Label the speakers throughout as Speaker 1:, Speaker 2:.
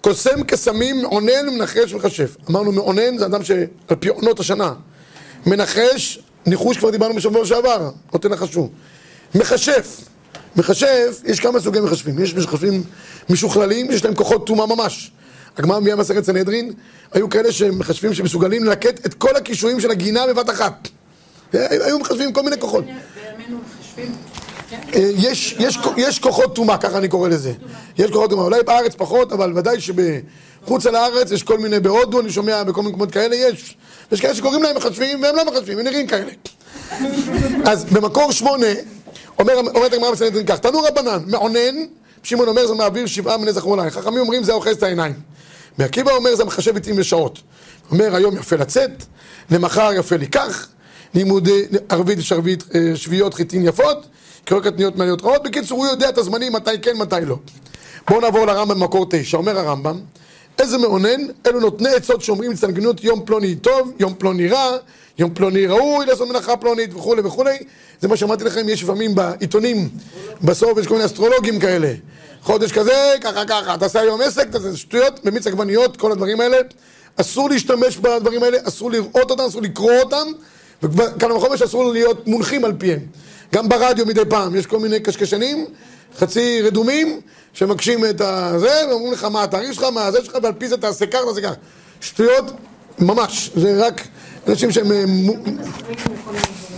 Speaker 1: קוסם קסמים, מעונן, מנחש ומכשף. אמרנו מעונן זה אדם שעל פי עונות השנה. מנחש, ניחוש כבר דיברנו בשבוע שעבר, לא תנחשו. מכשף, מכשף, יש כמה סוגי מכשפים. יש מכשפים משוכללים, יש להם כוחות טומאה ממש. הגמרא מביאה מסכת סנהדרין, היו כאלה שמכשפים שמסוגלים ללקט את כל הקישואים של הגינה בבת אחת. היו מחשבים כל מיני כוחות. אה, יש, יש, יש כוחות טומאה, ככה אני קורא לזה. יש כוחות טומאה, אולי בארץ פחות, אבל ודאי שבחוץ על הארץ יש כל מיני, בהודו אני שומע, בכל מיני מקומות כאלה יש. יש כאלה שקוראים להם מחשבים והם לא מחשבים, הם נראים כאלה. אז במקור שמונה, אומרת הגמרא בסנדרין כך, תנו רבנן, מעונן, שמעון אומר זה מעביר שבעה מני זכרו עליי, חכמים אומרים זה אוחז את העיניים. מעקיבא אומר זה מחשב עתים לשעות. אומר היום יפה לצאת, למחר יפה לקח, לימודי ערבית ושרבית, אה, שביעיות חיטין יפות, קריאות קטניות מעליות רעות. בקיצור, הוא יודע את הזמנים, מתי כן, מתי לא. בואו נעבור לרמב"ם במקור תשע. אומר הרמב"ם, איזה מאונן, אלו נותני עצות שאומרים הצטנגנות יום פלוני טוב, יום פלוני רע, יום פלוני ראוי לעשות מנחה פלונית וכולי וכולי. זה מה שאמרתי לכם, יש לפעמים בעיתונים, בסוף יש כל מיני אסטרולוגים כאלה. חודש כזה, ככה ככה, תעשה היום עסק, תעשה שטויות, במיץ עגבניות, כל הדברים האלה. אסור להשתמש בדברים האלה, אסור לראות אותם, אסור לקרוא אותם, וכאן וחומר שאסור להיות מונחים על פיהם. גם ברדיו מדי פעם, יש כל מיני קשקשנים, חצי רדומים, שמקשים את הזה, ואומרים לך מה התאריך שלך, מה זה שלך, ועל פי זה תעשה כך, תעשה כך. שטויות, ממש, זה רק אנשים שהם... אה,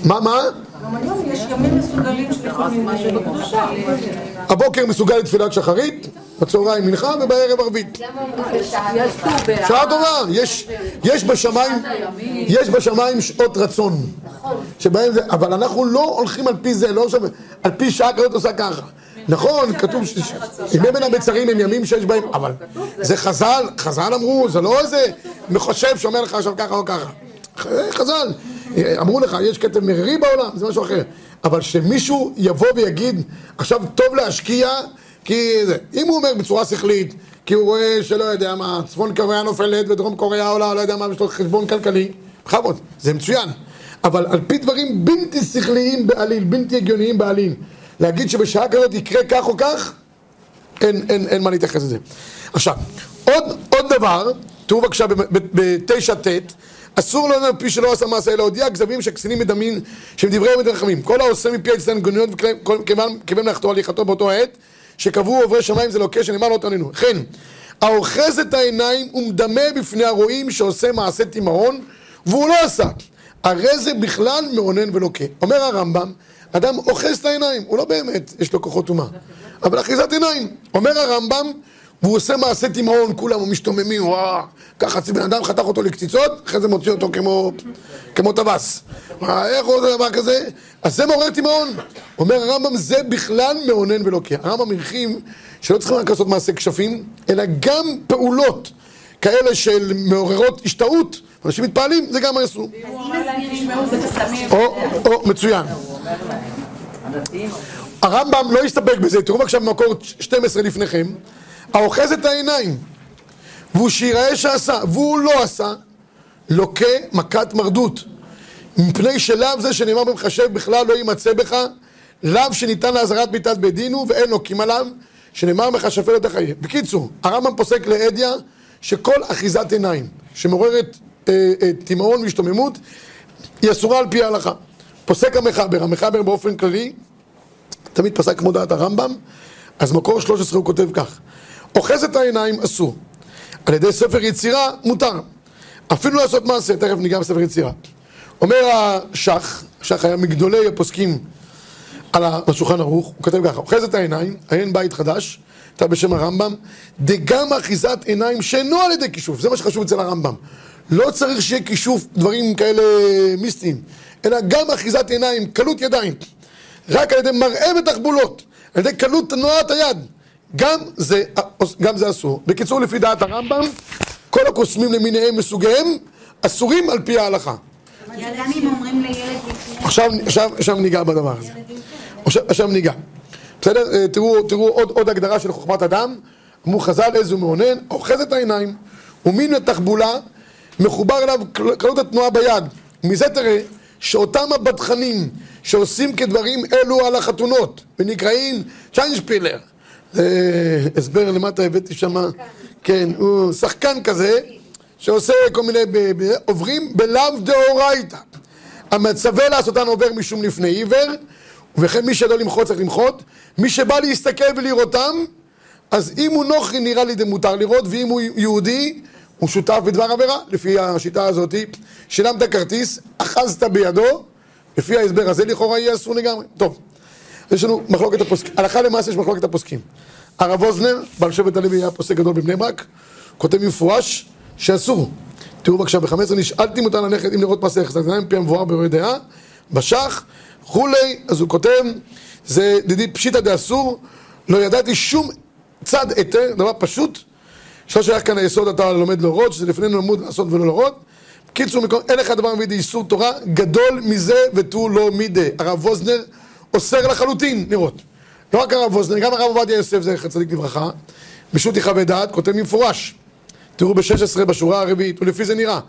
Speaker 1: מה, מה? הבוקר מסוגל לתפילת שחרית, בצהריים מנחה ובערב ערבית. שעה טובה, יש בשמיים, יש בשמיים שעות רצון. זה, אבל אנחנו לא הולכים על פי זה, לא על פי שעה כזאת עושה ככה. נכון, כתוב ימי בין המצרים הם ימים שיש בהם, אבל זה חז"ל, חז"ל אמרו, זה לא איזה מחושב שאומר לך עכשיו ככה או ככה. חז"ל, אמרו לך, יש כתב מררי בעולם, זה משהו אחר. אבל שמישהו יבוא ויגיד, עכשיו טוב להשקיע, כי זה. אם הוא אומר בצורה שכלית, כי הוא רואה שלא יודע מה, צפון קוריאה נופלת ודרום קוריאה עולה, לא יודע מה, יש לו חשבון כלכלי, בכבוד, זה מצוין. אבל על פי דברים בלתי שכליים בעליל, בלתי הגיוניים בעליל, להגיד שבשעה כזאת יקרה כך או כך, אין, אין, אין מה להתייחס לזה. עכשיו, עוד, עוד דבר, תראו בבקשה בתשע ט', אסור לו על פי שלא עשה מעשה אלא הודיע כזבים שכסינים מדמים שהם דברי אמת ורחמים. כל העושה מפי אצלנו גוניות וכיוון מלאכתו הליכתו באותו העת שקבעו עוברי שמיים זה לוקה שנאמר לא תעננו לכן האוחז את העיניים ומדמה בפני הרועים שעושה מעשה תימהון והוא לא עשה. הרי זה בכלל מאונן ולוקה אומר הרמב"ם אדם אוחז את העיניים הוא לא באמת יש לו כוחות טומאה. אבל אחיזת עיניים. אומר הרמב"ם והוא עושה מעשה תימהון, כולם משתוממים, וואו, ככה חצי בן אדם חתך אותו לקציצות, אחרי זה מוציא אותו כמו, כמו טווס. איך עושה דבר כזה? אז זה מעורר תימהון. אומר הרמב"ם, זה בכלל מאונן ולוקח. הרמב"ם הרחיב שלא צריכים רק לעשות מעשה כשפים, אלא גם פעולות כאלה של מעוררות השתאות, אנשים מתפעלים, זה גם יעשו. או, או, מצוין. הרמב"ם לא הסתפק בזה, תראו בבקשה במקור 12 לפניכם. האוחז את העיניים, והוא שיראה שעשה, והוא לא עשה, לוקה מכת מרדות. מפני שלאו זה שנאמר במחשב בכלל לא יימצא בך, לאו שניתן לאזהרת מיתת בית דינו ואין לוקים עליו, שנאמר מכשפה לא תחיה. בקיצור, הרמב"ם פוסק לאדיה שכל אחיזת עיניים שמעוררת אה, אה, תימהון והשתוממות היא אסורה על פי ההלכה. פוסק המחבר, המחבר באופן כללי, תמיד פסק כמו דעת הרמב"ם, אז מקור 13 הוא כותב כך אוחז את העיניים אסור. על ידי ספר יצירה מותר. אפילו לעשות מעשה, תכף ניגע בספר יצירה. אומר השח, השח היה מגדולי הפוסקים על השולחן ערוך, הוא כותב ככה, אוחז את העיניים, עיין בית חדש, כתב בשם הרמב"ם, דגם אחיזת עיניים שאינו על ידי כישוף, זה מה שחשוב אצל הרמב"ם. לא צריך שיהיה כישוף דברים כאלה מיסטיים, אלא גם אחיזת עיניים, קלות ידיים, רק על ידי מראה ותחבולות, על ידי קלות תנועת היד. גם זה, גם זה אסור. בקיצור, לפי דעת הרמב"ם, כל הקוסמים למיניהם מסוגיהם אסורים על פי ההלכה. עכשיו, עכשיו, עכשיו ניגע בדבר הזה. עכשיו, עכשיו ניגע. בסדר? אה, תראו, תראו עוד, עוד הגדרה של חוכמת אדם. אמרו חז"ל איזה מאונן, אוחז את העיניים, ומין לתחבולה, מחובר אליו קלות התנועה ביד. מזה תראה שאותם הבדחנים שעושים כדברים אלו על החתונות, ונקראים צ'יינשפילר, הסבר למטה הבאתי שם, כן, הוא שחקן כזה, שעושה כל מיני, עוברים בלאו דאורייתא. המצווה לעשותן עובר משום לפני עיוור, וכן מי שידו למחות צריך למחות. מי שבא להסתכל ולראותם, אז אם הוא נוכרי נראה לי מותר לראות, ואם הוא יהודי, הוא שותף בדבר עבירה, לפי השיטה הזאת. שילמת כרטיס, אחזת בידו, לפי ההסבר הזה לכאורה יהיה אסור לגמרי. טוב, יש לנו מחלוקת הפוסקים, הלכה למעשה יש מחלוקת הפוסקים. הרב אוזנר, בעל שבט הלוי היה פוסק גדול בבני ברק, כותב מפורש שאסור. תראו בבקשה ב-15, נשאלתי מותר ללכת אם לראות מעשה יחסת עיניים, פי המבואר ברואי דעה, בשח, כולי, אז הוא כותב, זה דידי פשיטא דאסור, לא ידעתי שום צד היתר, דבר פשוט, שלא שייך כאן היסוד אתה לומד להורות, שזה לפנינו למוד לעשות ולא להורות. קיצור, אין לך דבר מביא איסור תורה, גדול מזה ותו לא מידי. הרב ווזנר אוסר לחלוטין לראות. לא רק הרב ווזנר, גם הרב עובדיה יוסף, זכר צדיק לברכה, בשו"ת יחווה דעת, כותב במפורש. תראו ב-16 בשורה הרביעית, ולפי זה נראה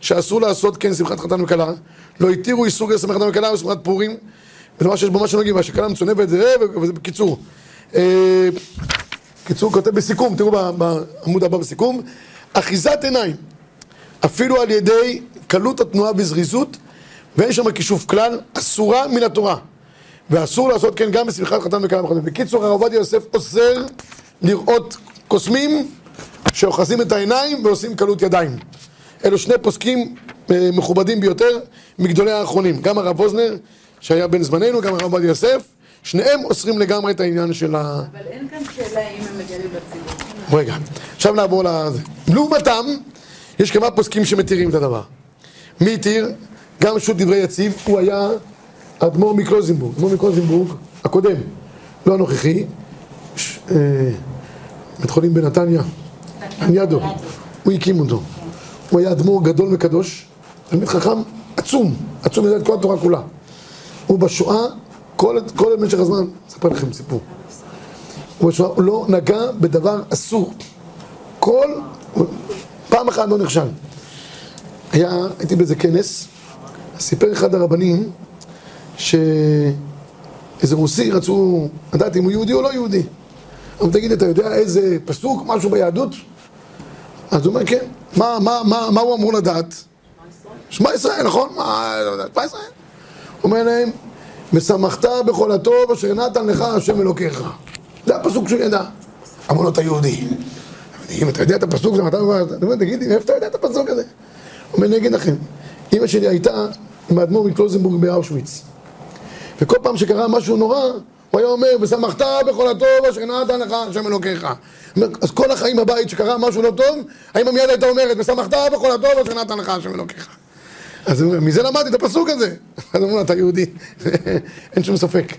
Speaker 1: שאסור לעשות כן שמחת חתן וכלה, לא התירו איסור שמחת חתן וכלה ושמחת פורים, ודבר שיש בו משהו נוגעים, והשכלה מצונבת זה, וזה בקיצור. אה, קיצור, כותב בסיכום, תראו בעמוד הבא בסיכום, אחיזת עיניים, אפילו על ידי קלות התנועה וזריזות, ואין שם כישוף כלל, אסורה מן התורה. ואסור לעשות כן גם בשמחת חתן וכלה וכדומה. בקיצור, הרב עובדיה יוסף אוסר לראות קוסמים שאוחזים את העיניים ועושים קלות ידיים. אלו שני פוסקים אה, מכובדים ביותר מגדולי האחרונים. גם הרב אוזנר, שהיה בן זמננו, גם הרב עובדיה יוסף, שניהם אוסרים לגמרי את העניין של ה...
Speaker 2: אבל אין כאן שאלה אם הם מגלים לציבור.
Speaker 1: רגע, עכשיו נעבור לזה. לעומתם, יש כמה פוסקים שמתירים את הדבר. מי התיר? גם שו"ת דברי יציב, הוא היה אדמו"ר מקלוזנבורג. אדמו"ר מקלוזנבורג, הקודם, לא הנוכחי, אה, בית חולים בנתניה, עניאדו, הוא הקים אותו. הוא היה אדמו"ר גדול וקדוש, תלמיד חכם עצום, עצום ידע את כל התורה כולה. הוא בשואה, כל, כל משך הזמן, אספר לכם סיפור. הוא בשואה, הוא לא נגע בדבר אסור. כל, פעם אחת לא נכשל. היה, הייתי באיזה כנס, סיפר אחד הרבנים שאיזה רוסי רצו לדעת אם הוא יהודי או לא יהודי. אבל תגיד, אתה יודע איזה פסוק, משהו ביהדות? אז הוא אומר, כן. מה, מה, מה, מה הוא אמור לדעת? שמע ישראל, נכון? מה, שמע ישראל. הוא אומר להם, ושמחת בכל הטוב אשר נתן לך השם אלוקיך. זה הפסוק שהוא ידע. אמרו לו, אתה יהודי. אם אתה יודע את הפסוק, אתה אומר, תגידי, מאיפה אתה יודע את הפסוק הזה? הוא אומר, אני אגיד לכם, אמא שלי הייתה עם האדמו"ר מקלוזנבורג באושוויץ. וכל פעם שקרה משהו נורא, הוא היה אומר, ושמחת בכל הטוב אשר נתן לך השם אלוקיך. אז כל החיים בבית שקרה משהו לא טוב, האמא מיד הייתה אומרת, ושמחת בכל הטוב אשר נתן לך השם אלוקיך. אז מזה למדתי את הפסוק הזה. אז הוא אומר, אתה יהודי, אין שום ספק.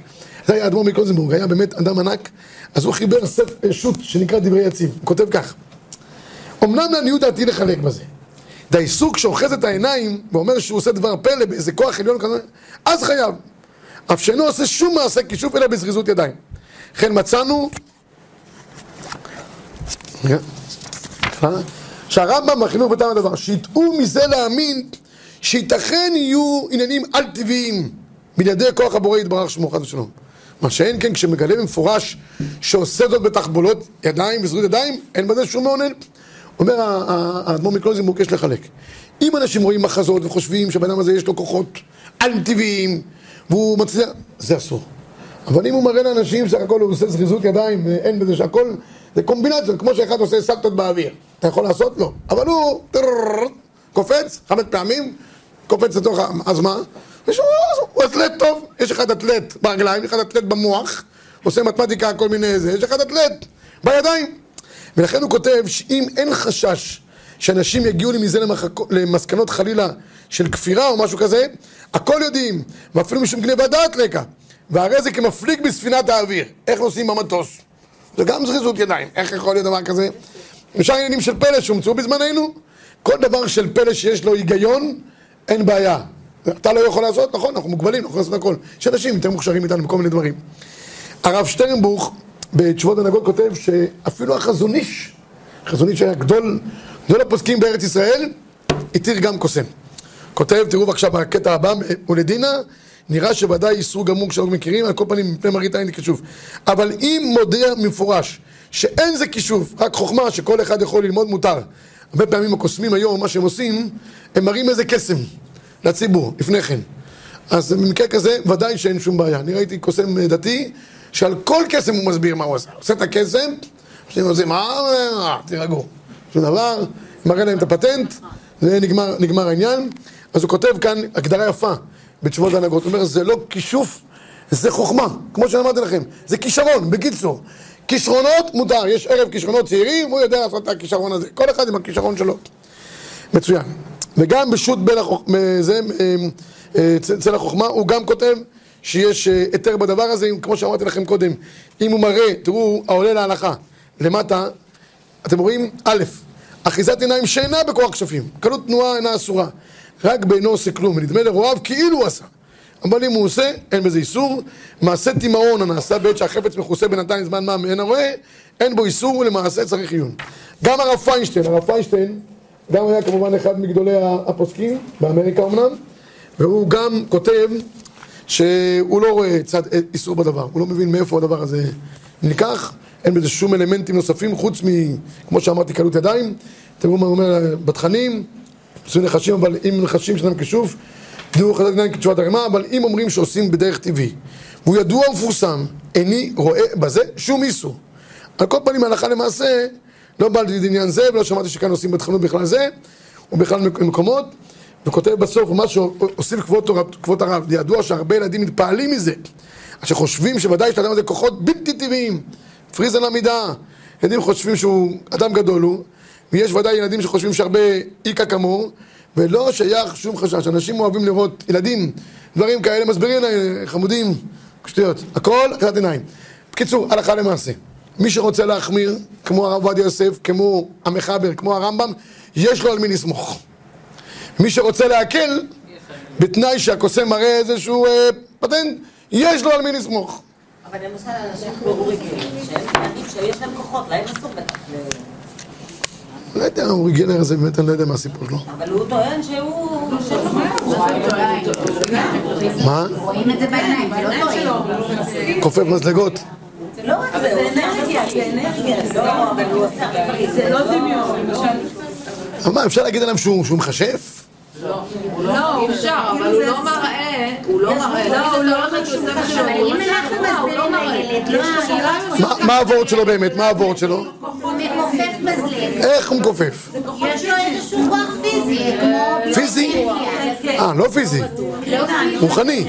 Speaker 1: זה היה אדמו"ר מקלוזנבורג, היה באמת אדם ענק, אז הוא חיבר ספר שו"ת שנקרא דברי יציב, הוא כותב כך: אמנם לעניות דעתי לחלק בזה. דעיסוק שאוחז את העיניים ואומר שהוא עושה דבר פלא באיזה כוח עליון כזה, אז חייב. אף שאינו עושה שום מעשה כישוף אלא בזריזות ידיים. לכן מצאנו שהרמב"ם בחינוך בטעם הדבר, שיטעו מזה להאמין שייתכן יהיו עניינים על-טבעיים בלעדי כוח הבורא יתברך שמו חד ושלום. מה שאין כן כשמגלה במפורש שעושה זאת בתחבולות ידיים וזריזות ידיים, אין בזה שום מעונן. אומר האדמו"ר מקלוזנבורג יש לחלק. אם אנשים רואים מחזות וחושבים שהבן אדם הזה יש לו כוחות על-טבעיים והוא מצליח, זה אסור. אבל אם הוא מראה לאנשים סך הכל הוא עושה זריזות ידיים, אין בזה שהכל, זה קומבינציה, כמו שאחד עושה סלטות באוויר. אתה יכול לעשות? לא. אבל הוא קופץ חמש פעמים, קופץ לתוך, אז מה? הוא אתלט טוב, יש אחד אתלט ברגליים, אחד אתלט במוח, עושה מתמטיקה, כל מיני זה, יש אחד אתלט בידיים. ולכן הוא כותב שאם אין חשש שאנשים יגיעו לי מזה למסקנות חלילה של כפירה או משהו כזה, הכל יודעים, ואפילו משום גניבת דעת לקה. והרי זה כמפליג בספינת האוויר. איך נוסעים במטוס? זה גם זריזות ידיים. איך יכול להיות דבר כזה? אפשר עניינים של פלא שהומצאו בזמננו. כל דבר של פלא שיש לו היגיון, אין בעיה. אתה לא יכול לעשות, נכון, אנחנו מוגבלים, אנחנו יכולים לעשות הכל. יש אנשים יותר מוכשרים איתנו בכל מיני דברים. הרב שטרנבוך בתשובות הנהגות כותב שאפילו החזון איש, חזון איש היה גדול, גדול הפוסקים בארץ ישראל, התיר גם קוסם. כותב, תראו בבקשה בקטע הבא, ולדינה, נראה שוודאי איסור גמור כשאנחנו מכירים, על כל פנים מפני מראית עין כישוף. אבל אם מודיע מפורש שאין זה כישוף, רק חוכמה שכל אחד יכול ללמוד מותר. הרבה פעמים הקוסמים היום, מה שהם עושים, הם מראים איזה קסם לציבור, לפני כן. אז במקרה כזה, ודאי שאין שום בעיה. אני ראיתי קוסם דתי, שעל כל קסם הוא מסביר מה הוא עשה. עושה את הקסם, שהם עושים, מה, תירגעו. שום דבר, מראה להם את הפטנט, זה נגמר העניין. אז הוא כותב כאן הגדרה יפה בתשובות ההנהגות. הוא אומר, זה לא כישוף, זה חוכמה, כמו שאמרתי לכם. זה כישרון, בקיצור. כישרונות מותר, יש ערב כישרונות צעירים, הוא יודע לעשות את הכישרון הזה. כל אחד עם הכישרון שלו. מצוין. וגם בשו"ת בין החוכ... זה, אה, החוכמה, הוא גם כותב שיש אה, היתר בדבר הזה, כמו שאמרתי לכם קודם, אם הוא מראה, תראו, העולה להלכה, למטה, אתם רואים? א', אחיזת עיניים שאינה בכוח כשפים, קלות תנועה אינה אסורה, רק בעינו עושה כלום, ונדמה לרועיו כאילו הוא עשה. אבל אם הוא עושה, אין בזה איסור. מעשה תימהון הנעשה בעת שהחפץ מכוסה בינתיים זמן מה מעין הרואה, אין בו איסור ולמעשה צריך עיון. גם הרב פיינשטיין, הרב פיינשטיין גם היה כמובן אחד מגדולי הפוסקים, באמריקה אמנם, והוא גם כותב שהוא לא רואה צד איסור בדבר, הוא לא מבין מאיפה הדבר הזה ניקח, אין בזה שום אלמנטים נוספים חוץ מ... כמו שאמרתי, קלות ידיים. תראו מה הוא אומר בתכנים, עושים נחשים, אבל אם נחשים שלהם כשוף, תדעו חזק עיניים כתשובת הרמה, אבל אם אומרים שעושים בדרך טבעי, והוא ידוע ומפורסם, איני רואה בזה שום איסור. על כל פנים, הלכה למעשה, לא בא לידי עניין זה, ולא שמעתי שכאן עושים בתחנות בכלל זה, ובכלל מקומות, וכותב בסוף, מה שעושים כבוד הרב, ידוע שהרבה ילדים מתפעלים מזה, אשר חושבים שוודאי יש לאדם הזה כוחות בלתי טבעיים, פריז על המידה, ילדים חושבים שהוא אדם גדול הוא, ויש ודאי ילדים שחושבים שהרבה איכה כמוהו, ולא שייך שום חשש. אנשים אוהבים לראות ילדים, דברים כאלה, מסבירים להם, חמודים, שטויות, הכל קריאת עיניים. בקיצור, הלכה למעשה. מי שרוצה להחמיר, כמו הרב עובדיה יוסף, כמו המחבר, כמו הרמב"ם, יש לו על מי לסמוך. מי שרוצה להקל, בתנאי שהקוסם מראה איזשהו אה, פטנט, יש לו על מי לסמוך.
Speaker 3: אבל למשל אנשים כמו אורי גלר, שיש להם כוחות, להם אסור בטח
Speaker 1: לא יודע, אורי גלר הזה באמת, אני לא יודע מה הסיפור שלו.
Speaker 3: אבל הוא טוען שהוא...
Speaker 1: מה?
Speaker 4: רואים את זה בעיניים, זה לא טועים.
Speaker 1: כופף מזלגות.
Speaker 3: לא רק זה, זה אנרגיה, זה אנרגיה, לא, אבל הוא עושה...
Speaker 2: זה לא דמיון,
Speaker 1: אבל מה, אפשר להגיד עליו שהוא מכשף?
Speaker 2: לא, אפשר, אבל הוא לא מראה, הוא לא מראה, לא, הוא לא מראה
Speaker 4: לילד, לא,
Speaker 1: מה- מה הוורד שלו באמת? מה הוורד שלו? איך הוא מכופף?
Speaker 4: יש לו איזשהו כוח פיזי, כמו...
Speaker 1: פיזי? אה, לא פיזי. רוחני.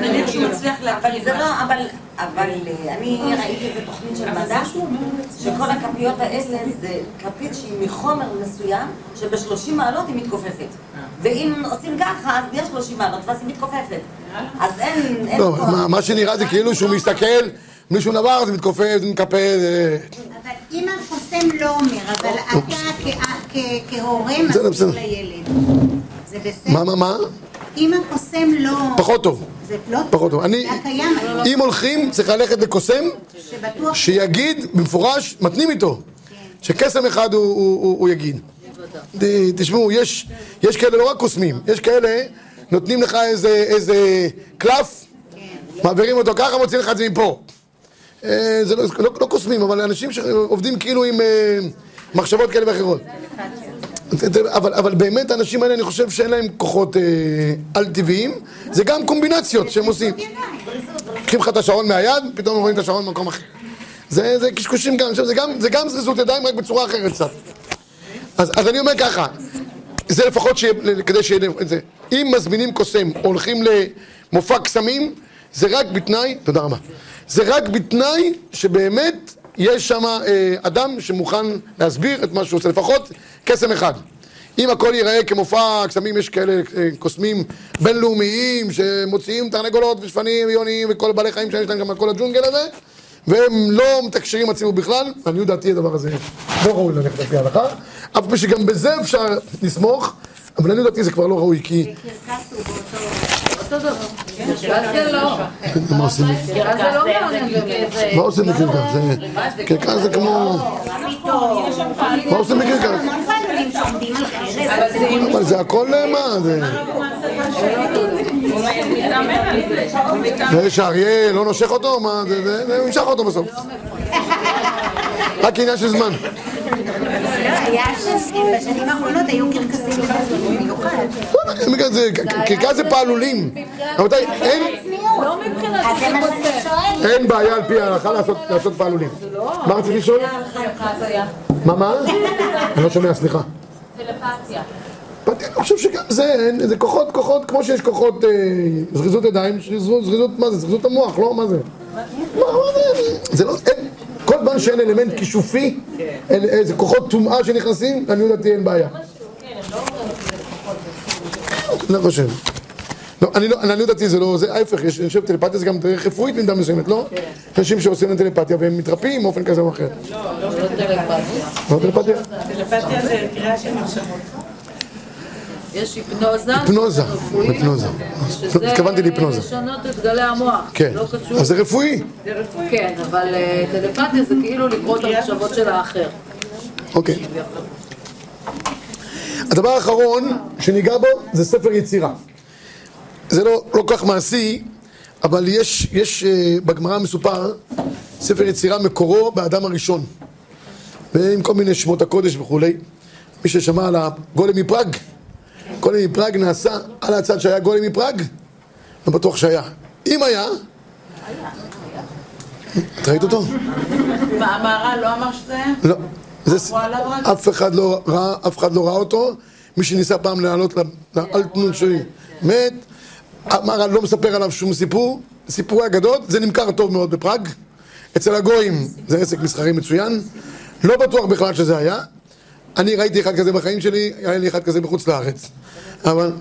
Speaker 3: נניח שהוא מצליח אבל זה לא, אבל... אבל אה, אני ראיתי איזה תוכנית של מדע, שכל הכפיות האלה זה כפית שהיא מחומר מסוים, שב-30 מעלות היא מתכופפת. ואם עושים ככה, אז יש 30 מעלות, ואז היא מתכופפת. אז אין...
Speaker 1: לא, מה שנראה זה כאילו שהוא מסתכל, מישהו נבר, זה מתכופף, זה מקפל.
Speaker 4: אבל אם הקוסם לא אומר, אבל אתה כהורה
Speaker 1: בסדר.
Speaker 4: לילד, זה בסדר?
Speaker 1: מה, מה, מה?
Speaker 4: אם הקוסם לא...
Speaker 1: פחות טוב.
Speaker 4: זה לא
Speaker 1: פחות טוב. אני. אם הולכים, צריך ללכת לקוסם. שיגיד במפורש, מתנים איתו, שקסם אחד הוא, יגיד. תשמעו, יש, כאלה לא רק קוסמים, יש כאלה, נותנים לך איזה, איזה קלף, מעבירים אותו ככה, מוציאים לך את זה מפה. אה, זה לא, לא, לא קוסמים, אבל אנשים שעובדים כאילו עם אה, מחשבות כאלה ואחרות. אבל, אבל באמת האנשים האלה, אני חושב שאין להם כוחות אה, על-טבעיים, זה גם קומבינציות שהם עושים. לוקחים לך את השעון מהיד, פתאום רואים את השעון במקום אחר. זה, זה קשקושים גם, זה גם, זה גם זריזות ידיים, רק בצורה אחרת קצת. אז, אז אני אומר ככה, זה לפחות שיהיה, כדי שיהיה. אם מזמינים קוסם, הולכים למופע קסמים, זה רק בתנאי, תודה רבה, זה רק בתנאי שבאמת יש שם אה, אדם שמוכן להסביר את מה שהוא עושה, לפחות קסם אחד. אם הכל ייראה כמופע קסמים, יש כאלה אה, קוסמים בינלאומיים שמוציאים תרנגולות ושפנים ויונים וכל בעלי חיים שיש להם גם על כל הג'ונגל הזה והם לא מתקשרים הציבור בכלל, לעניות דעתי הדבר הזה לא ראוי ללכת לפי ההלכה, אף פי שגם בזה אפשר לסמוך, אבל לעניות דעתי זה כבר לא ראוי, כי...
Speaker 2: אותו דבר. לא.
Speaker 1: מה עושים? בקרקס? קרקס זה כמו... מה עושים בקרקס? אבל זה הכל, מה, זה...
Speaker 2: זה.
Speaker 1: שהאריה לא נושך אותו, מה, זה- זה- ימשך אותו בסוף. רק עניין של זמן.
Speaker 4: היה שבשנים האחרונות היו קרקסים במיוחד.
Speaker 1: זה- קרקס זה פעלולים. רבותיי, אין...
Speaker 2: לא מבחינת.
Speaker 1: אין בעיה על פי ההלכה לעשות, פעלולים. מה רציתי לשאול? מה, מה? אני לא שומע, סליחה.
Speaker 2: טלפתיה.
Speaker 1: אני חושב שגם זה, זה כוחות, כוחות, כמו שיש כוחות אה, זריזות ידיים, זריזות, מה זה? זריזות המוח, לא? מה זה? מה זה? זה לא, זמן שאין אלמנט כישופי, אין איזה כוחות טומאה שנכנסים, לעניות דעתי אין בעיה. לא חושב. לא, אני לא, לעניות דעתי זה לא, זה ההפך, יש, אני חושב טלפתיה זה גם דרך רפואית במידה מסוימת, לא? יש אנשים שעושים להם טלפתיה והם מתרפאים באופן כזה או אחר. לא טלפתיה?
Speaker 5: טלפתיה זה קריאה של מחשבות.
Speaker 2: יש היפנוזה.
Speaker 1: היפנוזה, היפנוזה.
Speaker 2: שזה
Speaker 1: התכוונתי להיפנוזה.
Speaker 2: לשנות את גלי המוח.
Speaker 1: כן,
Speaker 2: לא קשור.
Speaker 1: אז זה רפואי.
Speaker 2: כן, אבל אה, טלפתיה זה כאילו לקרוא את המחשבות של האחר.
Speaker 1: אוקיי. הדבר האחרון שניגע בו זה ספר יצירה. זה לא, לא כל כך מעשי, אבל יש, יש אה, בגמרא מסופר ספר יצירה מקורו באדם הראשון. ועם כל מיני שמות הקודש וכולי. מי ששמע על הגולם מפראג, גולם מפראג נעשה על הצד שהיה גולם מפראג? לא בטוח שהיה. אם היה... את ראית אותו?
Speaker 5: מה, המהר"ל לא אמר שזה היה?
Speaker 1: לא. אף אחד לא ראה, אף אחד לא ראה אותו. מי שניסה פעם לעלות לאלטנון שלי מת. המהר"ל לא מספר עליו שום סיפור. סיפורי אגדות, זה נמכר טוב מאוד בפראג. אצל הגויים זה עסק מסחרי מצוין. לא בטוח בכלל שזה היה. אני ראיתי אחד כזה בחיים שלי, היה לי אחד כזה בחוץ לארץ. אבל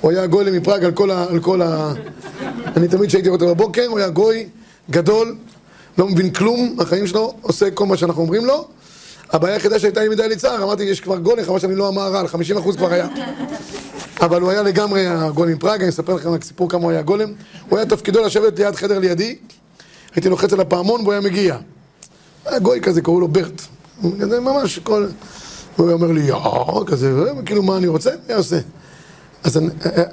Speaker 1: הוא היה גוי מפראג על כל ה... אני תמיד כשהייתי רואה אותו בבוקר, הוא היה גוי גדול, לא מבין כלום בחיים שלו, עושה כל מה שאנחנו אומרים לו. הבעיה היחידה שהייתה לי מדי ליצהר, אמרתי, יש כבר גולם, חבל שאני לא המהר"ל, 50% כבר היה. אבל הוא היה לגמרי הגולם מפראג, אני אספר לכם רק סיפור כמה הוא היה גולם. הוא היה תפקידו לשבת ליד חדר לידי, הייתי לוחץ על הפעמון והוא היה מגיע. היה גוי כזה, קראו לו ברט. כזה ממש כל... הוא היה אומר לי, יואו, כזה, כאילו, מה אני רוצה? היה עושה. אז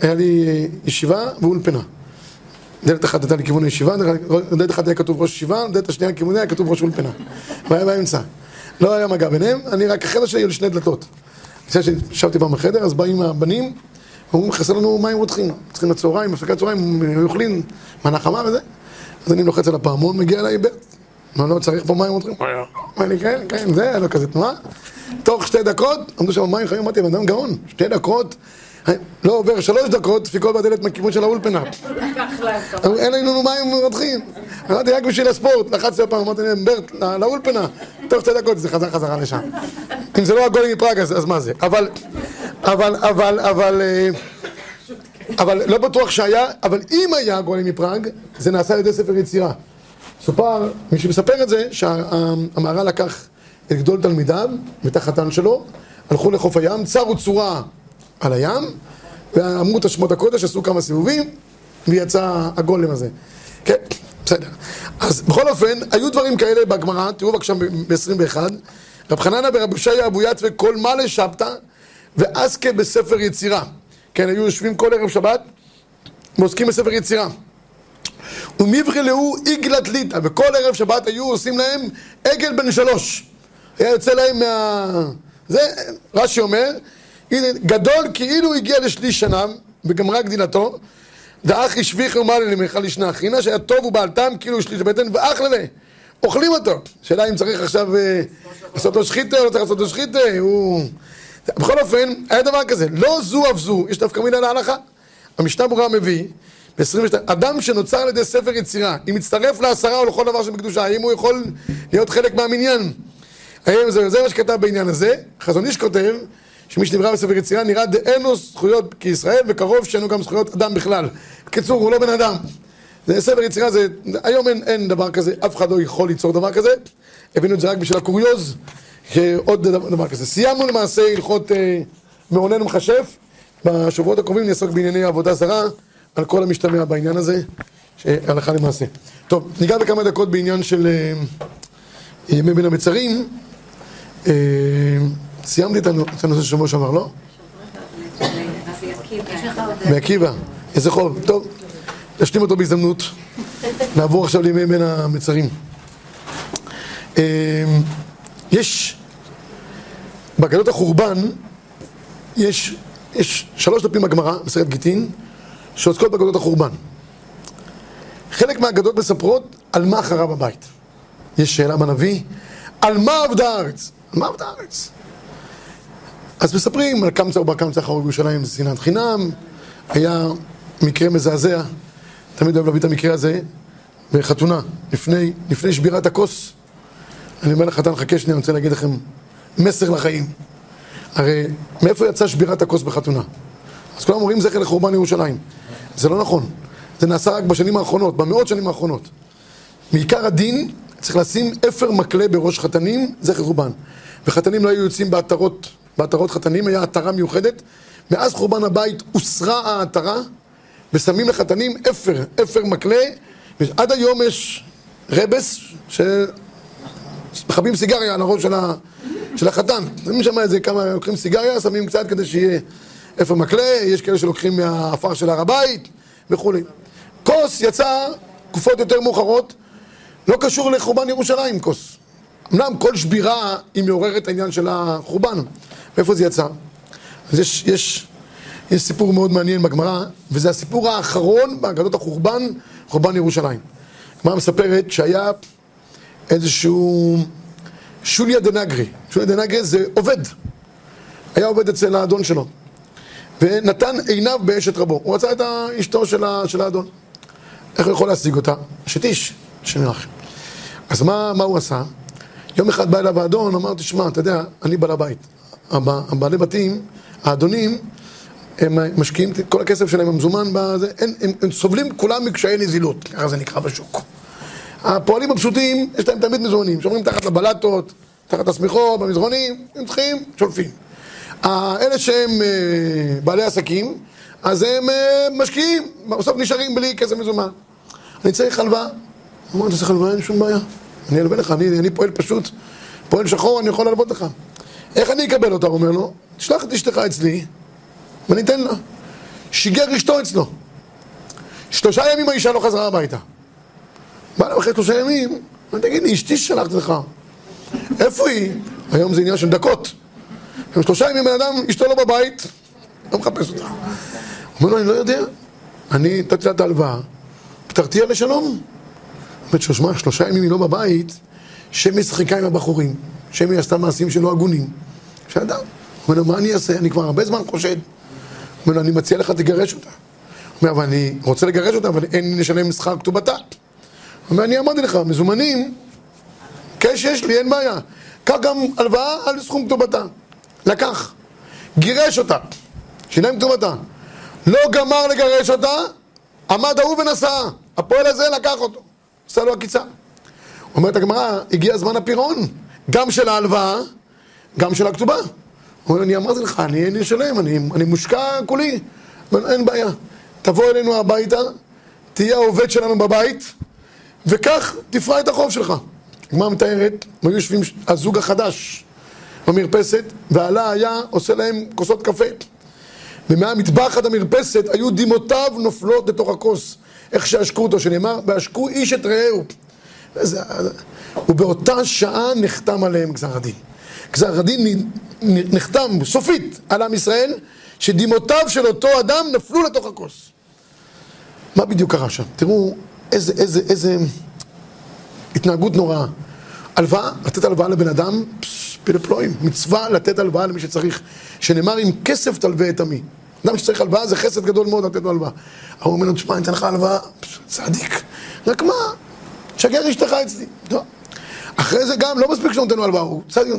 Speaker 1: היה לי ישיבה ואולפנה. דלת אחת הייתה לכיוון הישיבה, דלת אחת היה כתוב ראש ישיבה, דלת השנייה לכיווני היה כתוב ראש אולפנה. והיה באמצע. לא היה מגע ביניהם, אני רק, החדר שלי היו לי שני דלתות. לפני שישבתי פעם בחדר, אז באים הבנים, ואומרים, חסר לנו מים רותחים. צריכים לצהריים, הפסקת צהריים, אוכלים מנה חמה וזה. אז אני לוחץ על הפעמון, מגיע אליי ברט. מה לא, צריך פה מים רותחים? מה אני כן, כן, זה היה לו כזה תנועה. תוך שתי דקות, עמדו שם מים חמים, אמרתי, בן אדם גאון, שתי דקות. לא עובר שלוש דקות, דפיקות בדלת מהכיוון של האולפנה. אין לנו מים רותחים. אמרתי, רק בשביל הספורט, לחצתי הפעם, אמרתי להם, ברט, לא- לאולפנה, תוך שתי דקות זה חזר חזרה לשם. אם זה לא הגולים מפראג, אז אז מה זה? אבל, אבל, אבל, אבל, אה, אבל לא בטוח שהיה, אבל אם היה גולים מפראג, זה נעשה על ידי ספר יצירה. סופר, מי שמספר את זה, שהמהר"ל לקח את גדול תלמידיו ואת החתן שלו, הלכו לחוף הים, צרו צורה על הים, ואמרו את השמות הקודש, עשו כמה סיבובים, ויצא הגולם הזה. כן, בסדר. אז בכל אופן, היו דברים כאלה בגמרא, תראו בבקשה ב-21, רב חננה ורב ישעיה אבו יצווה כל מה לשבתא, ועסקה בספר יצירה. כן, היו יושבים כל ערב שבת, ועוסקים בספר יצירה. ומבחלהו עגלת ליטא, וכל ערב שבת היו עושים להם עגל בן שלוש. היה יוצא להם מה... זה, רש"י אומר, הנה, גדול כאילו הגיע לשליש שנה, וגמרה גדילתו, דאח השביח ומעלה למיכל ישנה אחרינה, שהיה טוב ובעל טעם כאילו שליש בטן, ואחלה אוכלים אותו. שאלה אם צריך עכשיו אה, לעשות לו שחיתה או לא צריך לעשות לו שחיתה, הוא... בכל אופן, היה דבר כזה, לא זו אף זו, יש דווקא מילה להלכה. המשנה ברורה מביא, ב-22, אדם שנוצר על ידי ספר יצירה, אם מצטרף לעשרה או לכל דבר שבקדושה, האם הוא יכול להיות חלק מהמניין? האם זה, זה מה שכתב בעניין הזה, חזון איש כותב, שמי שנברא בספר יצירה נראה דאין לו זכויות כישראל, וקרוב שאין לו גם זכויות אדם בכלל. בקיצור, הוא לא בן אדם. זה ספר יצירה, זה, היום אין, אין דבר כזה, אף אחד לא יכול ליצור דבר כזה. הבאנו את זה רק בשביל הקוריוז, שעוד דבר, דבר כזה. סיימנו למעשה הלכות אה, מעונן ומכשף. בשבועות הקרובים נעסוק בענייני עבודה זרה, על כל המשתמע בעניין הזה, שהלכה למעשה. טוב, ניגע בכמה דקות בעניין של אה, ימי בין המצרים. אה, סיימתי את הנושא של שבוע שעבר, לא? בעקיבא. איזה חוב. טוב, נשלים אותו בהזדמנות. נעבור עכשיו לימי בין המצרים. יש, בהגדות החורבן, יש, יש שלוש דפים בגמרא, מסכת גיטין, שעוסקות בהגדות החורבן. חלק מהאגדות מספרות על מה חרב הבית. יש שאלה בנביא, על מה עבדה הארץ? על מה עבדה הארץ? אז מספרים על קמצא ובר קמצא חרוב ירושלים זה שנאת חינם, היה מקרה מזעזע, תמיד אוהב להביא את המקרה הזה, בחתונה, לפני, לפני שבירת הכוס. אני אומר לחתן, חכה שנייה, אני רוצה להגיד לכם מסר לחיים. הרי מאיפה יצאה שבירת הכוס בחתונה? אז כולם אומרים זכר לחורבן ירושלים. זה לא נכון. זה נעשה רק בשנים האחרונות, במאות שנים האחרונות. מעיקר הדין צריך לשים אפר מקלה בראש חתנים, זכר חורבן. וחתנים לא היו יוצאים בעטרות, בעטרות חתנים, היה עטרה מיוחדת. מאז חורבן הבית הוסרה העטרה, ושמים לחתנים אפר, אפר מקלה. עד היום יש רבס שמכבים סיגריה על הראש של, החתן. שמים שם איזה כמה, לוקחים סיגריה, שמים קצת כדי שיהיה אפר מקלה, יש כאלה שלוקחים מהעפר של הר הבית וכולי. כוס יצא תקופות יותר מאוחרות, לא קשור לחורבן ירושלים כוס. אמנם כל שבירה היא מעוררת העניין של החורבן. מאיפה זה יצא? אז יש, יש, יש סיפור מאוד מעניין בגמרא, וזה הסיפור האחרון באגדות החורבן, חורבן ירושלים. הגמרא מספרת שהיה איזשהו שוליה דנגרי. שוליה דנגרי זה עובד. היה עובד אצל האדון שלו. ונתן עיניו באשת רבו. הוא רצה את אשתו של, האדון. איך הוא יכול להשיג אותה? שתיש, שנרח. אז מה, מה הוא עשה? יום אחד בא אליו האדון, אמר, תשמע, אתה יודע, אני בעל הבית. הבעלי בתים, האדונים, הם משקיעים את כל הכסף שלהם המזומן בזה, הם, הם, הם סובלים כולם מקשיי נזילות, ככה זה נקרא בשוק. הפועלים הפשוטים, יש להם תמיד מזומנים, שומרים תחת לבלטות, תחת השמיכות, במזרונים, הם צריכים, שולפים. אלה שהם אה, בעלי עסקים, אז הם אה, משקיעים, בסוף נשארים בלי כסף מזומן. אני צריך הלוואה. אמרתי, צריך הלוואה, אין שום בעיה. אני אלווה לך, אני, אני פועל פשוט, פועל שחור, אני יכול ללוות לך. איך אני אקבל אותה? הוא אומר לו, תשלח את אשתך אצלי, ואני אתן לה. שיגר אשתו אצלו. שלושה ימים האישה לא חזרה הביתה. בא לה אחרי שלושה ימים, תגיד לי, אשתי ששלחתי לך. איפה היא? היום זה עניין של דקות. שלושה ימים בן אדם, אשתו לא בבית, לא מחפש אותה. אומר לו, אני לא יודע. אני נתתי לה את ההלוואה, פתרתיה לשלום. אומרת, שמע, שלושה ימים היא לא בבית, שמי שחיקה עם הבחורים. שמי עשתה מעשים שלא הגונים. שאדם. אומר לו, מה אני אעשה? אני כבר הרבה זמן חושד. אומר לו, אני מציע לך, תגרש אותה. אומר, אבל אני רוצה לגרש אותה, אבל אין לי לשלם שכר כתובתה. אומר, אני אמרתי לך, מזומנים, קש יש לי, אין בעיה. קח גם הלוואה על סכום כתובתה. לקח, גירש אותה, שינה עם כתובתה. לא גמר לגרש אותה, עמד ההוא ונסע. הפועל הזה לקח אותו, עשה לו עקיצה. אומרת הגמרא, הגיע זמן הפירעון, גם של ההלוואה, גם של הכתובה. הוא אומר, אני אמרתי לך, אני אין אשלם, אני, אני מושקע כולי. אומר, אין בעיה, תבוא אלינו הביתה, תהיה העובד שלנו בבית, וכך תפרע את החוב שלך. הגמרא מתארת, הם היו יושבים, הזוג החדש, במרפסת, ועלה היה עושה להם כוסות קפה. ומהמטבח עד המרפסת היו דמעותיו נופלות לתוך הכוס. איך שעשקו אותו, שנאמר, ועשקו איש את רעהו. וזה, ובאותה שעה נחתם עליהם גזר הדין. גזר הדין נחתם סופית על עם ישראל, שדמעותיו של אותו אדם נפלו לתוך הכוס. מה בדיוק קרה שם? תראו איזה, איזה, איזה התנהגות נוראה. הלוואה, לתת הלוואה לבן אדם, פלפלואים, מצווה לתת הלוואה למי שצריך, שנאמר עם כסף תלווה את עמי. אדם שצריך הלוואה זה חסד גדול מאוד לתת לו הלוואה. ההוא אומר לו, תשמע, אני אתן לך הלוואה, צדיק. רק מה? שגר אשתך אצלי. לא. אחרי זה גם, לא מספיק שנותן לו הלוואה, הוא צדיק.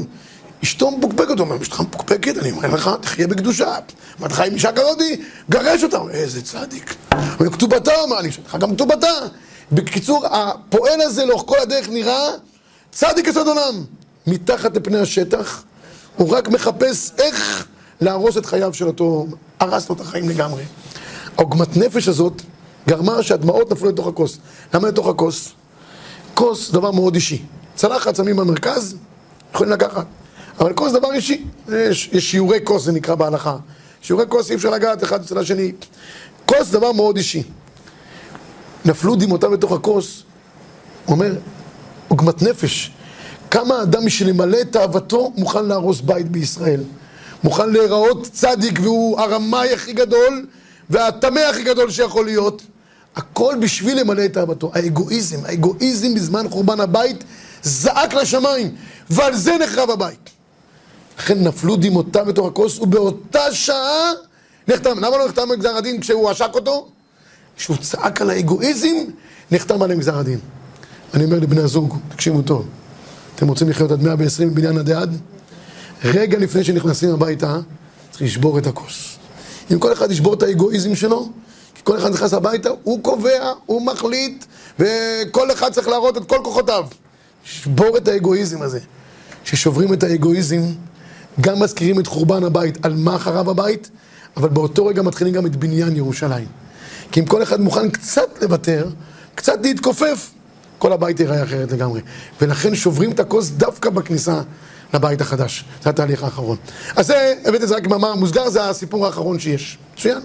Speaker 1: אשתו מפוקפקת, הוא אומר, אשתך מפוקפקת, אני אומר לך, תחיה בקדושה. אמרתי לך, עם אישה כזאתי, גרש אותה. איזה צדיק. אומר, כתובתה, אמר לי, לך גם כתובתה. בקיצור, הפועל הזה לאורך כל הדרך נראה צדיק יסוד עולם. מתחת לפני השטח, הוא רק מחפש איך להרוס את חייו של אותו, הרס לו את החיים לגמרי. העוגמת נפש הזאת גרמה שהדמעות נפלו לתוך הכוס. למה לתוך הכוס? כוס זה דבר מאוד אישי. צלחת שמים במרכז, יכולים לקחת. אבל כוס זה דבר אישי. יש, יש שיעורי כוס, זה נקרא בהלכה. שיעורי כוס אי אפשר לגעת אחד אצל השני. כוס דבר מאוד אישי. נפלו דמעותיו בתוך הכוס, הוא אומר, עוגמת נפש. כמה אדם בשביל למלא את אהבתו מוכן להרוס בית בישראל. מוכן להיראות צדיק והוא הרמאי הכי גדול והטמא הכי גדול שיכול להיות. הכל בשביל למלא את אהבתו. האגואיזם, האגואיזם בזמן חורבן הבית זעק לשמיים, ועל זה נחרב הבית. לכן נפלו דמעותיו בתוך הכוס, ובאותה שעה נחתם. למה לא נחתם בגזר הדין כשהוא עשק אותו? כשהוא צעק על האגואיזם, נחתם עליהם גזר הדין. אני אומר לבני הזוג, תקשיבו טוב, אתם רוצים לחיות עד 120 בבניין עדי עד? רגע לפני שנכנסים הביתה, צריך לשבור את הכוס. אם כל אחד ישבור את האגואיזם שלו, כי כל אחד נכנס הביתה, הוא קובע, הוא מחליט, וכל אחד צריך להראות את כל כוחותיו. לשבור את האגואיזם הזה. כששוברים את האגואיזם, גם מזכירים את חורבן הבית, על מה חרב הבית, אבל באותו רגע מתחילים גם את בניין ירושלים. כי אם כל אחד מוכן קצת לוותר, קצת להתכופף, כל הבית ייראה אחרת לגמרי. ולכן שוברים את הכוס דווקא בכניסה לבית החדש. זה התהליך האחרון. אז זה, הבאתי את זה רק במאמר מוסגר, זה הסיפור האחרון שיש. מצוין.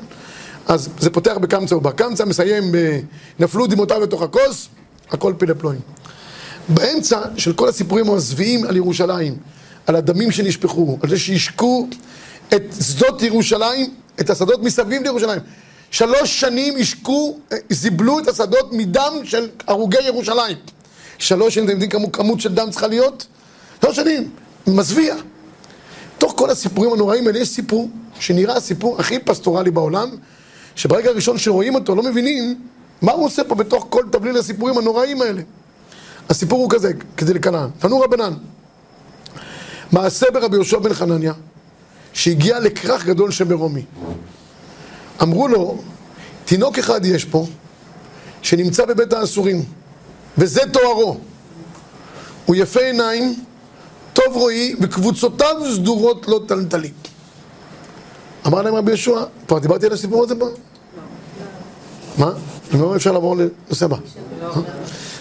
Speaker 1: אז זה פותח בקמצא ובא. קמצא מסיים בנפלו דמעותיו לתוך הכוס, הכל פילה פלואים. באמצע של כל הסיפורים המזוויעים על ירושלים, על הדמים שנשפכו, על זה שהשקו את שדות ירושלים, את השדות מסביב לירושלים. שלוש שנים השקו, זיבלו את השדות מדם של הרוגי ירושלים. שלוש שנים, אתם יודעים כמה כמות של דם צריכה להיות? שלוש שנים, מזוויע. תוך כל הסיפורים הנוראים האלה יש סיפור שנראה הסיפור הכי פסטורלי בעולם, שברגע הראשון שרואים אותו לא מבינים מה הוא עושה פה בתוך כל תבליל הסיפורים הנוראים האלה. הסיפור הוא כזה, כדי לקנאה. תנו רבנן. מעשה ברבי יהושע בן חנניה, שהגיע לכרך גדול שברומי. אמרו לו, תינוק אחד יש פה, שנמצא בבית האסורים, וזה תוארו. הוא יפה עיניים, טוב רואי, וקבוצותיו סדורות לא טלטלים. אמר להם רבי יהושע, כבר דיברתי על הסיפור הזה פה? מה? אם לא אפשר לעבור לנושא הבא.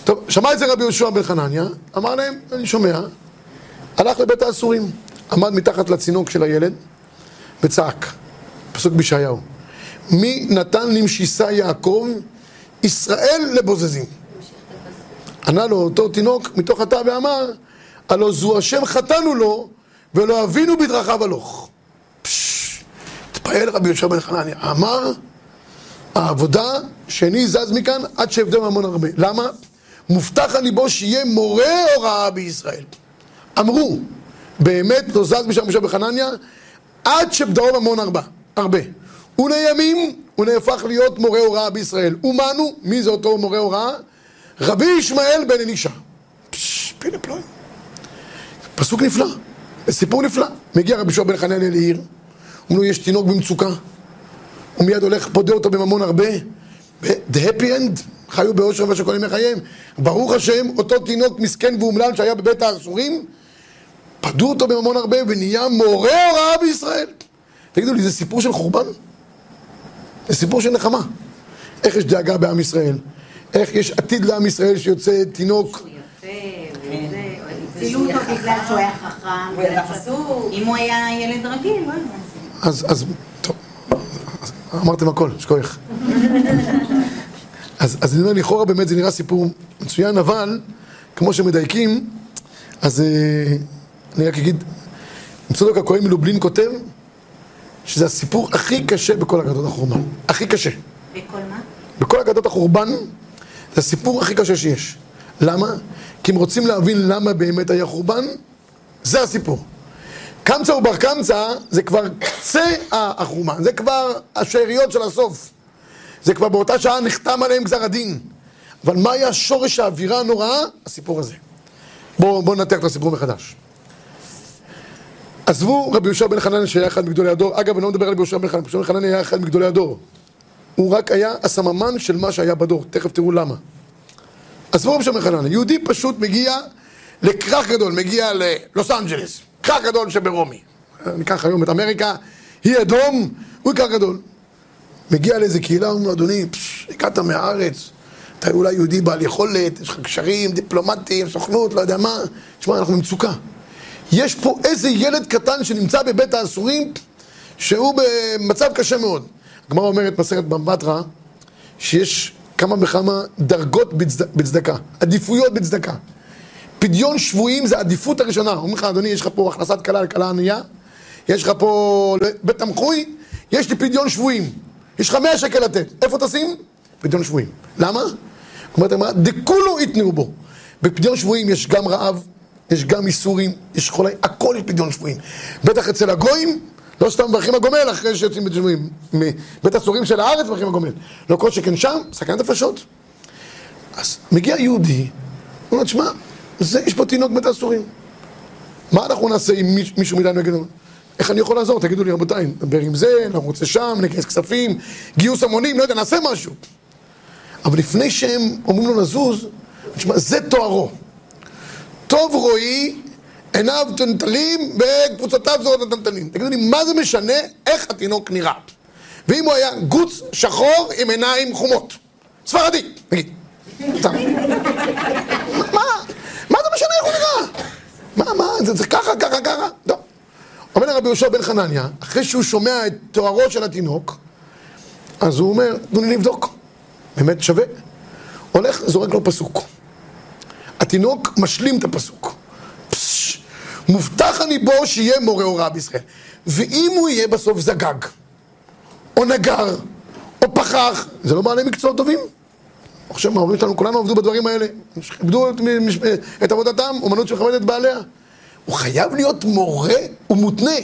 Speaker 1: טוב, שמע את זה רבי יהושע בן חנניה, אמר להם, אני שומע, הלך לבית האסורים, עמד מתחת לצינוק של הילד וצעק, פסוק בישעיהו, מי נתן למשיסה יעקב, ישראל לבוזזים. ענה לו אותו תינוק מתוך התא ואמר, הלא זו השם חטאנו לו, ולא אבינו בדרכיו הלוך. התפעל רבי יהושע בן חנניה, אמר, העבודה שאיני זז מכאן עד שאבדה ממון הרבה. למה? מובטח על ליבו שיהיה מורה הוראה בישראל. אמרו, באמת לא זז משם משם בחנניה, עד שבדאו ממון. הרבה. ולימים הוא נהפך להיות מורה הוראה בישראל. ומנו, מי זה אותו מורה הוראה? רבי ישמעאל בן אלישע. פסוק נפלא, סיפור נפלא. מגיע רבי ישוע בן חנניה לעיר, אומרים לו יש תינוק במצוקה, הוא מיד הולך, פודה אותו בממון הרבה, ו-the happy end, חיו באושר ושכל ימי חייהם. ברוך השם, אותו תינוק מסכן ואומלל שהיה בבית האסורים, פדו אותו בממון הרבה ונהיה מורה הוראה בישראל. תגידו לי, זה סיפור של חורבן? זה סיפור של נחמה. איך יש דאגה בעם ישראל? איך יש עתיד לעם ישראל שיוצא תינוק?
Speaker 4: הוא יפה, וזה, הצילו אותו בגלל שהוא היה חכם, אם הוא היה ילד רגיל, לא.
Speaker 1: אז, אז, טוב, אמרתם הכל, שכוח. אז, אז אני אומר, לכאורה באמת זה נראה סיפור מצוין, אבל כמו שמדייקים, אז אה, אני רק אגיד, צדוק הכהן מלובלין כותב שזה הסיפור הכי קשה בכל אגדות החורבן. הכי קשה.
Speaker 4: בכל מה?
Speaker 1: בכל אגדות החורבן זה הסיפור הכי קשה שיש. למה? כי אם רוצים להבין למה באמת היה חורבן, זה הסיפור. קמצא ובר קמצא זה כבר קצה החורבן, זה כבר השאריות של הסוף. זה כבר באותה שעה נחתם עליהם גזר הדין. אבל מה היה שורש האווירה הנוראה? הסיפור הזה. בואו בוא ננתח את הסיפור מחדש. עזבו רבי יהושע בן חנניה שהיה אחד מגדולי הדור, אגב אני לא מדבר על רבי יהושע בן חנניה, רבי יהושע בן חנניה היה אחד מגדולי הדור. הוא רק היה הסממן של מה שהיה בדור, תכף תראו למה. עזבו רבי יהושע בן חנניה, יהודי פשוט מגיע לכרך גדול, מגיע ללוס אנג'לס, כרך גדול שברומי. ניקח היום את אמריקה, היא אדום, הוא כרך גדול. מגיע לאיזה קהילה, אומרים לו, אדוני, הגעת מהארץ, אתה אולי יהודי בעל יכולת, יש לך קשרים דיפלומטיים, סוכנות, לא יודע מה, תשמע, אנחנו במצוקה. יש פה איזה ילד קטן שנמצא בבית האסורים, שהוא במצב קשה מאוד. הגמרא אומרת מסכת במבטרה, שיש כמה וכמה דרגות בצד... בצדקה, עדיפויות בצדקה. פדיון שבויים זה העדיפות הראשונה. אומרים לך, אדוני, יש לך פה הכנסת כלה על כלה ענייה, יש לך פה בית תמחוי, יש לי פדיון שבויים. יש לך 100 שקל לתת. איפה תשים? פדיון שבויים. למה? אומרת הגמרא, דכולו יתנו בו. בפדיון שבויים יש גם רעב, יש גם איסורים, יש חולי, הכל יש פדיון שבויים. בטח אצל הגויים, לא סתם מברכים הגומל אחרי שיוצאים פדיון שבויים. מבית הסורים של הארץ מברכים הגומל. לא כל שכן שם, סכנת נפשות. אז מגיע יהודי, הוא אומר, תשמע, יש פה תינוק בית הסורים. מה אנחנו נעשה אם מישהו מאיתנו יגיד לנו? איך אני יכול לעזור? תגידו לי, רבותיי, נדבר עם זה, אנחנו נרצה שם, נגייס כספים, גיוס המונים, לא יודע, נעשה משהו. אבל לפני שהם אומרים לו לזוז, תשמע, זה תוארו. טוב רואי, עיניו טנטלים וקבוצותיו זו טנטלים. תגידו לי, מה זה משנה איך התינוק נראה? ואם הוא היה גוץ שחור עם עיניים חומות? ספרדי, נגיד. מה? מה זה משנה איך הוא נראה? מה, מה, זה, זה ככה, ככה, ככה? טוב. אומר לרבי יהושע בן חנניה, אחרי שהוא שומע את תוארו של התינוק, אז הוא אומר, תנו לי לבדוק. באמת שווה. הולך, זורק לו פסוק. התינוק משלים את הפסוק. פשש, מובטח אני בו שיהיה מורה הוראה בישראל. ואם הוא יהיה בסוף זגג, או נגר, או פחח, זה לא בעלי מקצועות טובים? עכשיו, ההורים שלנו, כולנו עבדו בדברים האלה. כיבדו את, את עבודתם, אומנות שמכבדת את בעליה. הוא חייב להיות מורה, הוא מותנה.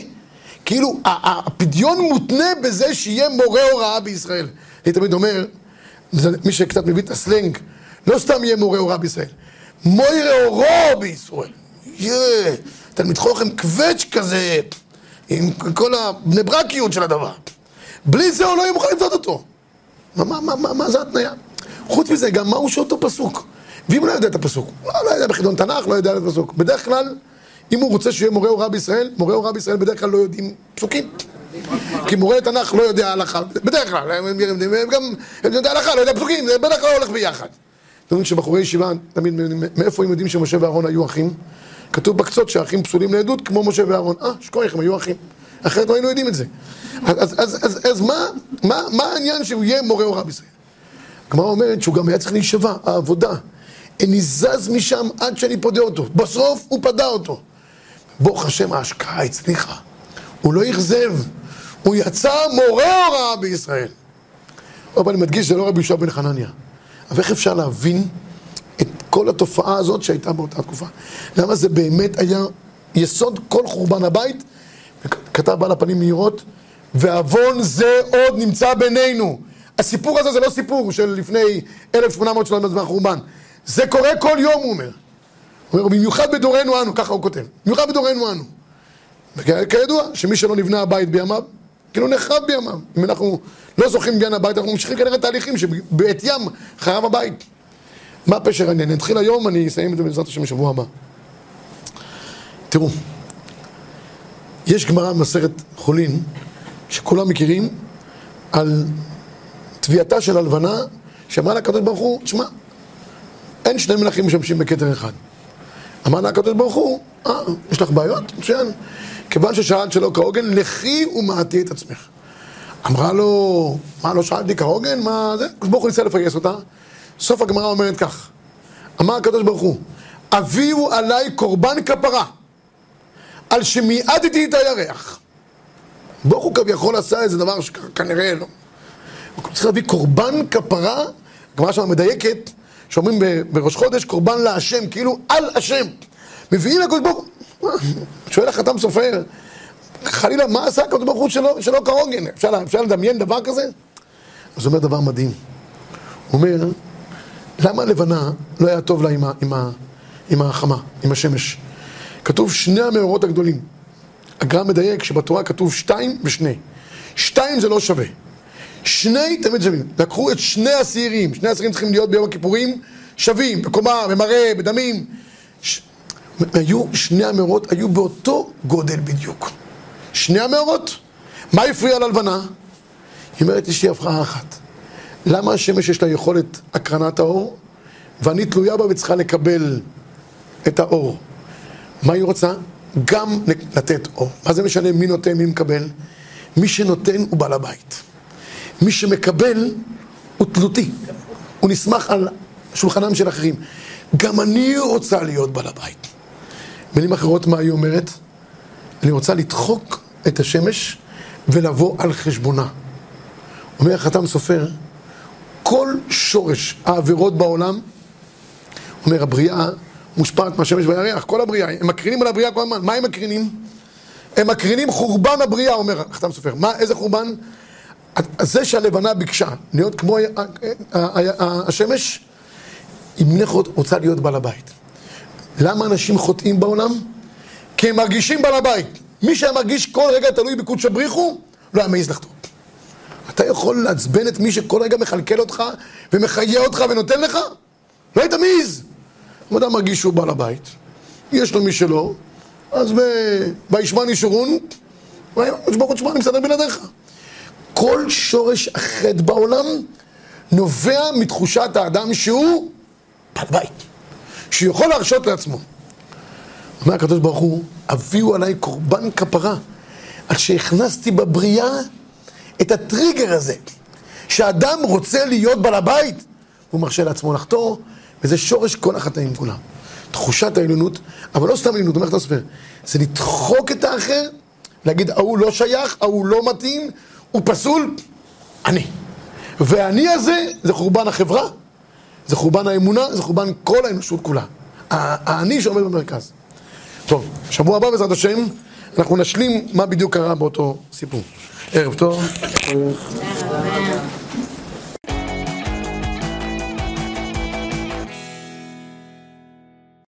Speaker 1: כאילו, הפדיון מותנה בזה שיהיה מורה הוראה בישראל. אני תמיד אומר, מי שקצת מביא את הסלנג, לא סתם יהיה מורה הוראה בישראל, מוירה אורו בישראל. יהיה, תלמיד חוכם קווץ' כזה, עם כל הבני ברקיות של הדבר. בלי זה הוא לא יהיה מוכן לבדות אותו. מה, מה, מה, מה, מה זה התניה? חוץ מזה, גם מהו שאותו פסוק? ואם הוא לא יודע את הפסוק, לא, לא יודע בחידון תנ"ך, לא יודע את הפסוק. בדרך כלל, אם הוא רוצה שיהיה מורה הוראה בישראל, מורה הוראה בישראל בדרך כלל לא יודעים פסוקים. כי מורה תנ"ך לא יודע הלכה, בדרך כלל, הם גם, הם יודע הלכה, לא יודע פסוקים, זה בדרך כלל הולך ביחד. אתם יודעים שבחורי ישיבה, תמיד, מאיפה הם יודעים שמשה ואהרון היו אחים? כתוב בקצות שהאחים פסולים לעדות כמו משה ואהרון. אה, שכוח, הם היו אחים. אחרת לא היינו יודעים את זה. אז, אז, אז, אז מה, מה, מה העניין שהוא יהיה מורה הוראה בישראל? הגמרא אומרת שהוא גם היה צריך להישבע, העבודה. אני זז משם עד שאני פודה אותו. בסוף הוא פדה אותו. ברוך השם, ההשקעה הצליחה. הוא לא אכזב. הוא יצא מורה הוראה בישראל. פעם אני מדגיש, זה לא רבי יהושע בן חנניה. אבל איך אפשר להבין את כל התופעה הזאת שהייתה באותה תקופה? למה זה באמת היה יסוד כל חורבן הבית? כתב בעל הפנים מהירות, ועוון זה עוד נמצא בינינו. הסיפור הזה זה לא סיפור של לפני 1800 שנה בזמן החורבן. זה קורה כל יום, הוא אומר. הוא אומר, במיוחד בדורנו אנו, ככה הוא כותב. במיוחד בדורנו אנו. וכידוע, שמי שלא נבנה הבית בימיו, כאילו נחרב בימיו. אם אנחנו לא זוכים בבניין הבית, אנחנו ממשיכים כנראה תהליכים שבעטיים חרב הבית. מה פשר העניין? נתחיל היום, אני אסיים את זה בעזרת השם בשבוע הבא. תראו, יש גמרא במסכת חולין, שכולם מכירים, על תביעתה של הלבנה, שאמרה לה הקדוש ברוך הוא, תשמע, אין שני מלכים משמשים בכתר אחד. אמר לה הקדוש ברוך הוא, אה, יש לך בעיות? מצוין. כיוון ששאלת שלא כהוגן, לכי ומעטי את עצמך. אמרה לו, מה, לא שאלתי כהוגן? מה זה? אז ברוך הוא ניסה לפייס אותה. סוף הגמרא אומרת כך, אמר הקדוש ברוך הוא, הביאו עליי קורבן כפרה, על שמיעדתי את הירח. ברוך הוא כביכול עשה איזה דבר שכנראה לא. הוא צריך להביא קורבן כפרה, הגמרא שם מדייקת, שאומרים בראש חודש, קורבן להשם, כאילו על השם. מביאים לקדוש ברוך הוא, שואל החתם סופר, חלילה, מה עשה הקדוש ברוך הוא שלא, שלא כהוגן? אפשר, אפשר לדמיין דבר כזה? אז הוא אומר דבר מדהים. הוא אומר, למה הלבנה לא היה טוב לה עם, ה, עם, ה, עם החמה, עם השמש? כתוב שני המאורות הגדולים. הגר"א מדייק שבתורה כתוב שתיים ושני. שתיים זה לא שווה. שני תמיד שווים. לקחו את שני השעירים, שני השעירים צריכים להיות ביום הכיפורים שווים, בקומה, במראה, בדמים. ש... היו, שני המאורות היו באותו גודל בדיוק. שני המאורות. מה הפריע ללבנה? היא אומרת, יש לי הבחרה אחת. למה השמש יש לה יכולת הקרנת האור, ואני תלויה בה וצריכה לקבל את האור? מה היא רוצה? גם לתת אור. מה זה משנה מי נותן, מי מקבל? מי שנותן הוא בעל הבית. מי שמקבל הוא תלותי, הוא נסמך על שולחנם של אחרים. גם אני רוצה להיות בעל הבית. במילים אחרות, מה היא אומרת? אני רוצה לדחוק את השמש ולבוא על חשבונה. אומר החתם סופר, כל שורש העבירות בעולם, אומר הבריאה, מושפעת מהשמש והירח, כל הבריאה, הם מקרינים על הבריאה כל הזמן, מה הם מקרינים? הם מקרינים חורבן הבריאה, אומר החתם סופר. מה, איזה חורבן? זה שהלבנה ביקשה להיות כמו השמש, היא מנחות רוצה להיות בעל הבית. למה אנשים חוטאים בעולם? כי הם מרגישים בעל הבית. מי שהיה מרגיש כל רגע תלוי בקודש הבריחו, לא היה מעז לחתום. אתה יכול לעצבן את מי שכל רגע מכלכל אותך ומחיה אותך ונותן לך? לא היית מעז. אם אדם מרגיש שהוא בעל הבית, יש לו מי שלא, אז וישמע נשורון, ברוך תשמע, אני מסדר בלעדיך. כל שורש החטא בעולם נובע מתחושת האדם שהוא בעל בית, שהוא יכול להרשות לעצמו. אומר הקדוש ברוך הוא, הביאו עליי קורבן כפרה, על שהכנסתי בבריאה את הטריגר הזה, שאדם רוצה להיות בעל הבית, הוא מרשה לעצמו לחתור, וזה שורש כל החטאים כולם. תחושת העליונות, אבל לא סתם עליונות, אומר לך הסופר, זה לדחוק את האחר, להגיד, ההוא לא שייך, ההוא לא מתאים, הוא פסול, אני. והאני הזה, זה חורבן החברה, זה חורבן האמונה, זה חורבן כל האנושות כולה. האני שעומד במרכז. טוב, שבוע הבא בעזרת השם, אנחנו נשלים מה בדיוק קרה באותו סיפור. ערב טוב.